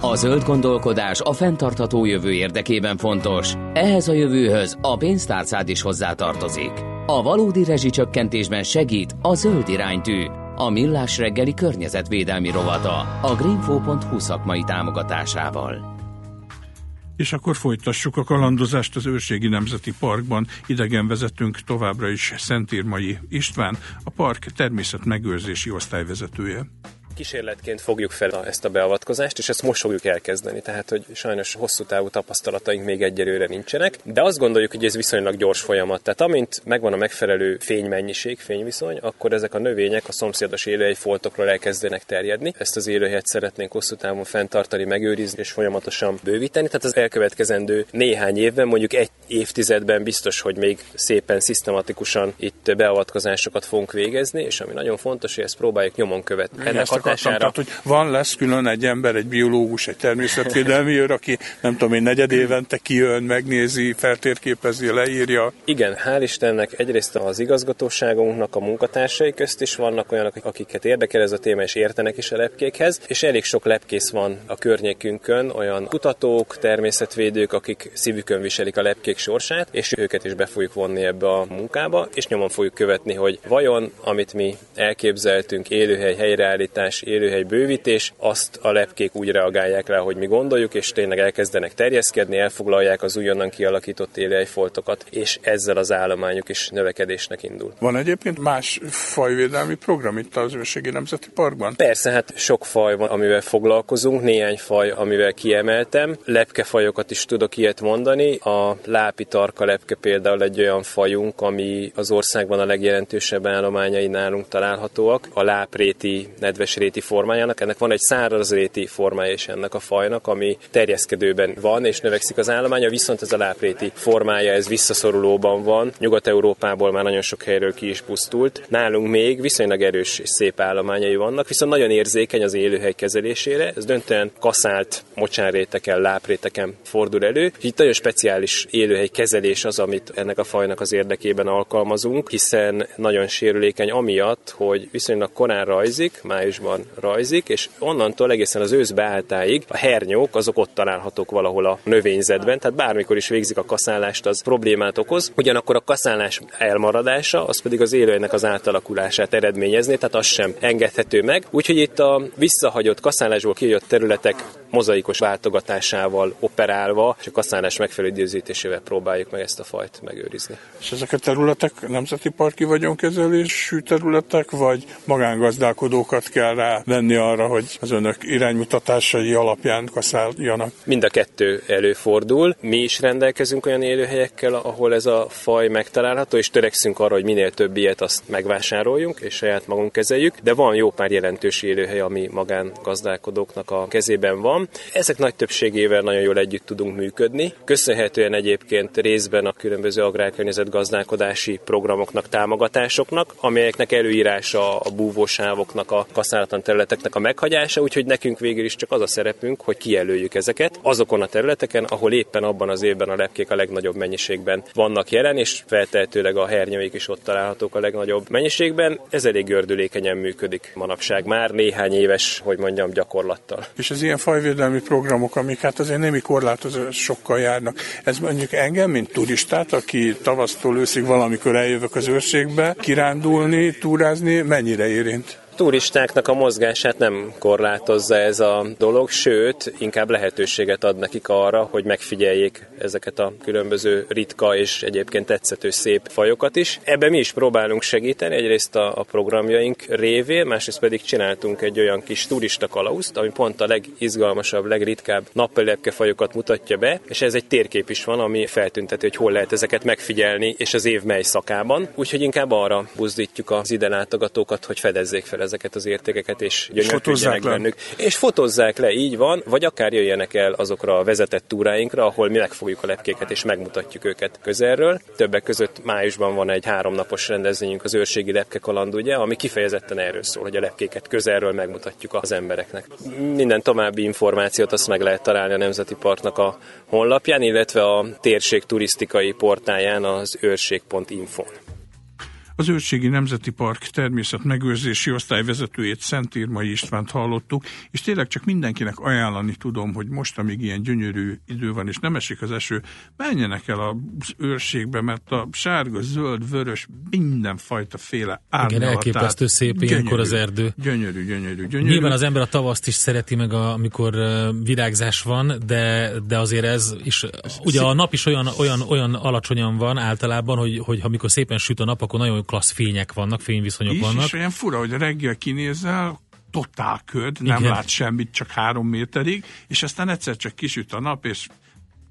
A zöld gondolkodás a fenntartható jövő érdekében fontos. Ehhez a jövőhöz a pénztárcád is hozzátartozik. A valódi rezsicsökkentésben segít a zöld iránytű, a millás reggeli környezetvédelmi rovata a greenfo.hu szakmai támogatásával. És akkor folytassuk a kalandozást az Őrségi Nemzeti Parkban. Idegenvezetünk továbbra is Szentírmai István, a park természetmegőrzési osztályvezetője. Kísérletként fogjuk fel a- ezt a beavatkozást, és ezt most fogjuk elkezdeni. Tehát, hogy sajnos hosszú távú tapasztalataink még egyelőre nincsenek, de azt gondoljuk, hogy ez viszonylag gyors folyamat. Tehát amint megvan a megfelelő fénymennyiség, fényviszony, akkor ezek a növények a szomszédos élőhelyfoltokról elkezdenek terjedni. Ezt az élőhelyet szeretnénk hosszú távon fenntartani, megőrizni és folyamatosan bővíteni. Tehát az elkövetkezendő néhány évben, mondjuk egy évtizedben biztos, hogy még szépen, szisztematikusan itt beavatkozásokat fogunk végezni, és ami nagyon fontos, hogy ezt próbáljuk nyomon követni. Ennek akartam, tehát, hogy van, lesz külön egy ember, egy biológus, egy természetvédelmi őr, aki nem tudom én, negyed évente kijön, megnézi, feltérképezi, leírja. Igen, hál' Istennek egyrészt az igazgatóságunknak a munkatársai közt is vannak olyanok, akiket érdekel ez a téma, és értenek is a lepkékhez, és elég sok lepkész van a környékünkön, olyan kutatók, természetvédők, akik szívükön viselik a lepkék sorsát, és őket is be fogjuk vonni ebbe a munkába, és nyomon fogjuk követni, hogy vajon, amit mi elképzeltünk, élőhely helyreállítás, kutatás, élőhely bővítés, azt a lepkék úgy reagálják rá, hogy mi gondoljuk, és tényleg elkezdenek terjeszkedni, elfoglalják az újonnan kialakított élőhelyfoltokat, és ezzel az állományuk is növekedésnek indul. Van egyébként más fajvédelmi program itt az Őrségi Nemzeti Parkban? Persze, hát sok faj van, amivel foglalkozunk, néhány faj, amivel kiemeltem. Lepkefajokat is tudok ilyet mondani. A lápi tarka lepke például egy olyan fajunk, ami az országban a legjelentősebb állományai nálunk találhatóak. A lápréti, nedvesréti formájának, ennek van egy szárazréti formája is ennek a fajnak, ami terjeszkedőben van, és növekszik az állománya, viszont ez a lápréti formája, ez visszaszorulóban van. Nyugat-Európából már nagyon sok helyről ki is pusztult. Nálunk még viszonylag erős és szép állományai vannak, viszont nagyon érzékeny az élőhely kezelésére. Ez döntően kaszált mocsárréteken, lápréteken fordul elő. Itt nagyon speciális élőhely kezelés az, amit ennek a fajnak az érdekében alkalmazunk, hiszen nagyon sérülékeny amiatt, hogy viszonylag korán rajzik, májusban rajzik, és onnantól egészen az ősz beálltáig a hernyók azok ott találhatók valahol a növényzetben, tehát bármikor is végzik a kaszálást, az problémát okoz. Ugyanakkor a kaszálás elmaradása, az pedig az élőhelynek az átalakulását eredményezni, tehát az sem engedhető meg. Úgyhogy itt a visszahagyott kaszálásból kijött területek mozaikos váltogatásával operálva, és a kaszálás megfelelő időzítésével próbáljuk meg ezt a fajt megőrizni. És ezek a területek nemzeti parki vagyonkezelésű területek, vagy magángazdálkodókat kell rá arra, hogy az önök iránymutatásai alapján kaszáljanak? Mind a kettő előfordul. Mi is rendelkezünk olyan élőhelyekkel, ahol ez a faj megtalálható, és törekszünk arra, hogy minél több ilyet azt megvásároljunk, és saját magunk kezeljük, de van jó pár jelentős élőhely, ami magángazdálkodóknak a kezében van. Ezek nagy többségével nagyon jól együtt tudunk működni. Köszönhetően egyébként részben a különböző agrárkörnyezet gazdálkodási programoknak, támogatásoknak, amelyeknek előírása a búvósávoknak, a kaszálatlan területeknek a meghagyása, úgyhogy nekünk végül is csak az a szerepünk, hogy kijelöljük ezeket azokon a területeken, ahol éppen abban az évben a lepkék a legnagyobb mennyiségben vannak jelen, és feltehetőleg a hernyőik is ott találhatók a legnagyobb mennyiségben. Ez elég gördülékenyen működik manapság már néhány éves, hogy mondjam, gyakorlattal. És az ilyen fajvédelmi programok, amik hát azért némi korlátozásokkal járnak, ez mondjuk engem, mint turistát, aki tavasztól őszig valamikor eljövök az őrségbe, kirándulni, túrázni, mennyire érint? Turistáknak a mozgását nem korlátozza ez a dolog, sőt, inkább lehetőséget ad nekik arra, hogy megfigyeljék ezeket a különböző ritka és egyébként tetszető szép fajokat is. Ebben mi is próbálunk segíteni, egyrészt a, a programjaink révén, másrészt pedig csináltunk egy olyan kis turista kalauzt, ami pont a legizgalmasabb, legritkább nappelepke fajokat mutatja be, és ez egy térkép is van, ami feltünteti, hogy hol lehet ezeket megfigyelni, és az év mely szakában. Úgyhogy inkább arra buzdítjuk az ide látogatókat, hogy fedezzék fel ezeket az értékeket, és gyönyörködjenek bennük. És fotozzák le, így van, vagy akár jöjjenek el azokra a vezetett túráinkra, ahol mi megfogjuk a lepkéket, és megmutatjuk őket közelről. Többek között májusban van egy háromnapos rendezvényünk, az őrségi lepke kaland, ugye, ami kifejezetten erről szól, hogy a lepkéket közelről megmutatjuk az embereknek. Minden további információt azt meg lehet találni a Nemzeti Parknak a honlapján, illetve a térség turisztikai portáján az őrség.info. Az Őrségi Nemzeti Park természet megőrzési osztályvezetőjét Szent Irmai Istvánt hallottuk, és tényleg csak mindenkinek ajánlani tudom, hogy most, amíg ilyen gyönyörű idő van, és nem esik az eső, menjenek el az őrségbe, mert a sárga, zöld, vörös, mindenfajta féle Igen, elképesztő szép ilyenkor az erdő. Gyönyörű, gyönyörű, gyönyörű. Nyilván az ember a tavaszt is szereti meg, a, amikor virágzás van, de, de azért ez is, ugye a nap is olyan, olyan, olyan alacsonyan van általában, hogy, hogy amikor szépen süt a nap, akkor nagyon klassz fények vannak, fényviszonyok is, vannak. És olyan fura, hogy reggel kinézel, totál köd, nem Igen. lát semmit, csak három méterig, és aztán egyszer csak kisüt a nap, és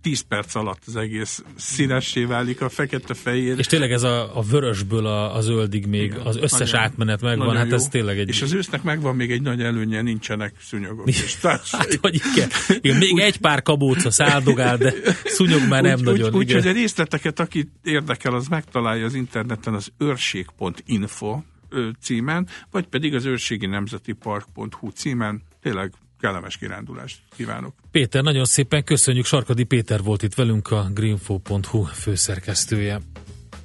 10 perc alatt az egész színessé válik a fekete-fehér. És tényleg ez a, a vörösből a, a zöldig még az összes Nagyon- átmenet megvan, nagyon hát jó. ez tényleg egy... És az ősznek megvan még egy nagy előnye, nincsenek szúnyogok és társai. Hát, hogy igen. igen. Még egy pár kabóca száldogál, de szúnyog már nem úgy, nagyon. Úgy, úgy, igen. a részleteket, aki érdekel, az megtalálja az interneten az őrség.info címen, vagy pedig az őrségi nemzeti park.hu címen. Tényleg kellemes kirándulást kívánok. Péter, nagyon szépen köszönjük. Sarkadi Péter volt itt velünk, a greenfo.hu főszerkesztője.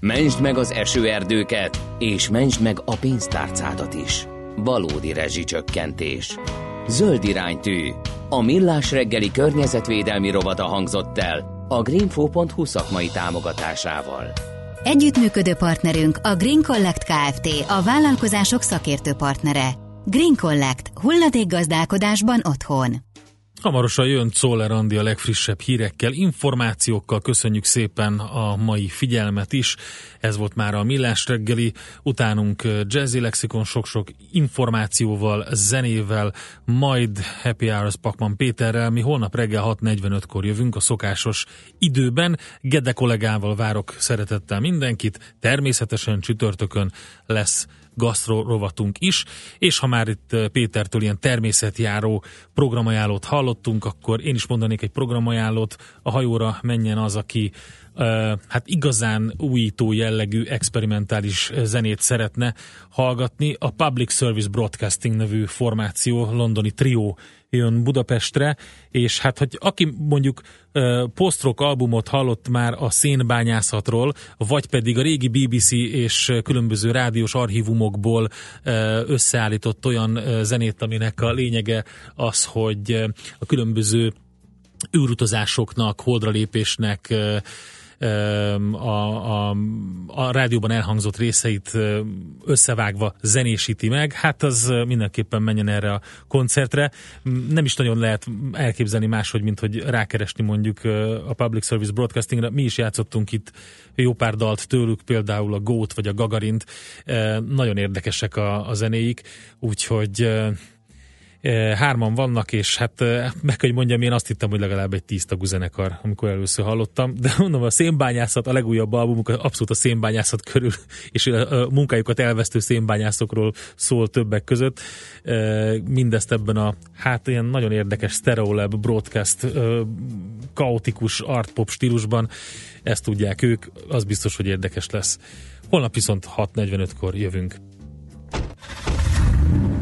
Mentsd meg az esőerdőket, és mentsd meg a pénztárcádat is. Valódi rezsicsökkentés. Zöld iránytű. A millás reggeli környezetvédelmi rovata hangzott el a greenfo.hu szakmai támogatásával. Együttműködő partnerünk a Green Collect Kft. A vállalkozások szakértő partnere. Green Collect. Hulladékgazdálkodásban otthon. Hamarosan jön Czoller Andi a legfrissebb hírekkel, információkkal. Köszönjük szépen a mai figyelmet is. Ez volt már a Millás reggeli. Utánunk Jazzy Lexikon sok-sok információval, zenével, majd Happy Hours Pakman Péterrel. Mi holnap reggel 6.45-kor jövünk a szokásos időben. Gede kollégával várok szeretettel mindenkit. Természetesen csütörtökön lesz gasztro rovatunk is, és ha már itt eh, Pétertől ilyen természetjáró programajánlót hallottunk, akkor én is mondanék egy programajánlót, a hajóra menjen az, aki uh, hát igazán újító jellegű experimentális zenét szeretne hallgatni. A Public Service Broadcasting nevű formáció, londoni trió jön Budapestre, és hát, hogy aki mondjuk post-rock albumot hallott már a szénbányászatról, vagy pedig a régi BBC és különböző rádiós archívumokból összeállított olyan zenét, aminek a lényege az, hogy a különböző űrutazásoknak, holdralépésnek, a, a, a rádióban elhangzott részeit összevágva zenésíti meg, hát az mindenképpen menjen erre a koncertre. Nem is nagyon lehet elképzelni máshogy, mint hogy rákeresni mondjuk a Public Service Broadcastingra. Mi is játszottunk itt jó pár dalt tőlük, például a Gót vagy a Gagarint. Nagyon érdekesek a, a zenéik, úgyhogy hárman vannak, és hát meg hogy mondjam, én azt hittem, hogy legalább egy tíztagú zenekar, amikor először hallottam, de mondom, a szénbányászat, a legújabb albumuk abszolút a szénbányászat körül, és a munkájukat elvesztő szénbányászokról szól többek között. Mindezt ebben a, hát ilyen nagyon érdekes Stereolab broadcast kaotikus art pop stílusban, ezt tudják ők, az biztos, hogy érdekes lesz. Holnap viszont 6.45-kor jövünk.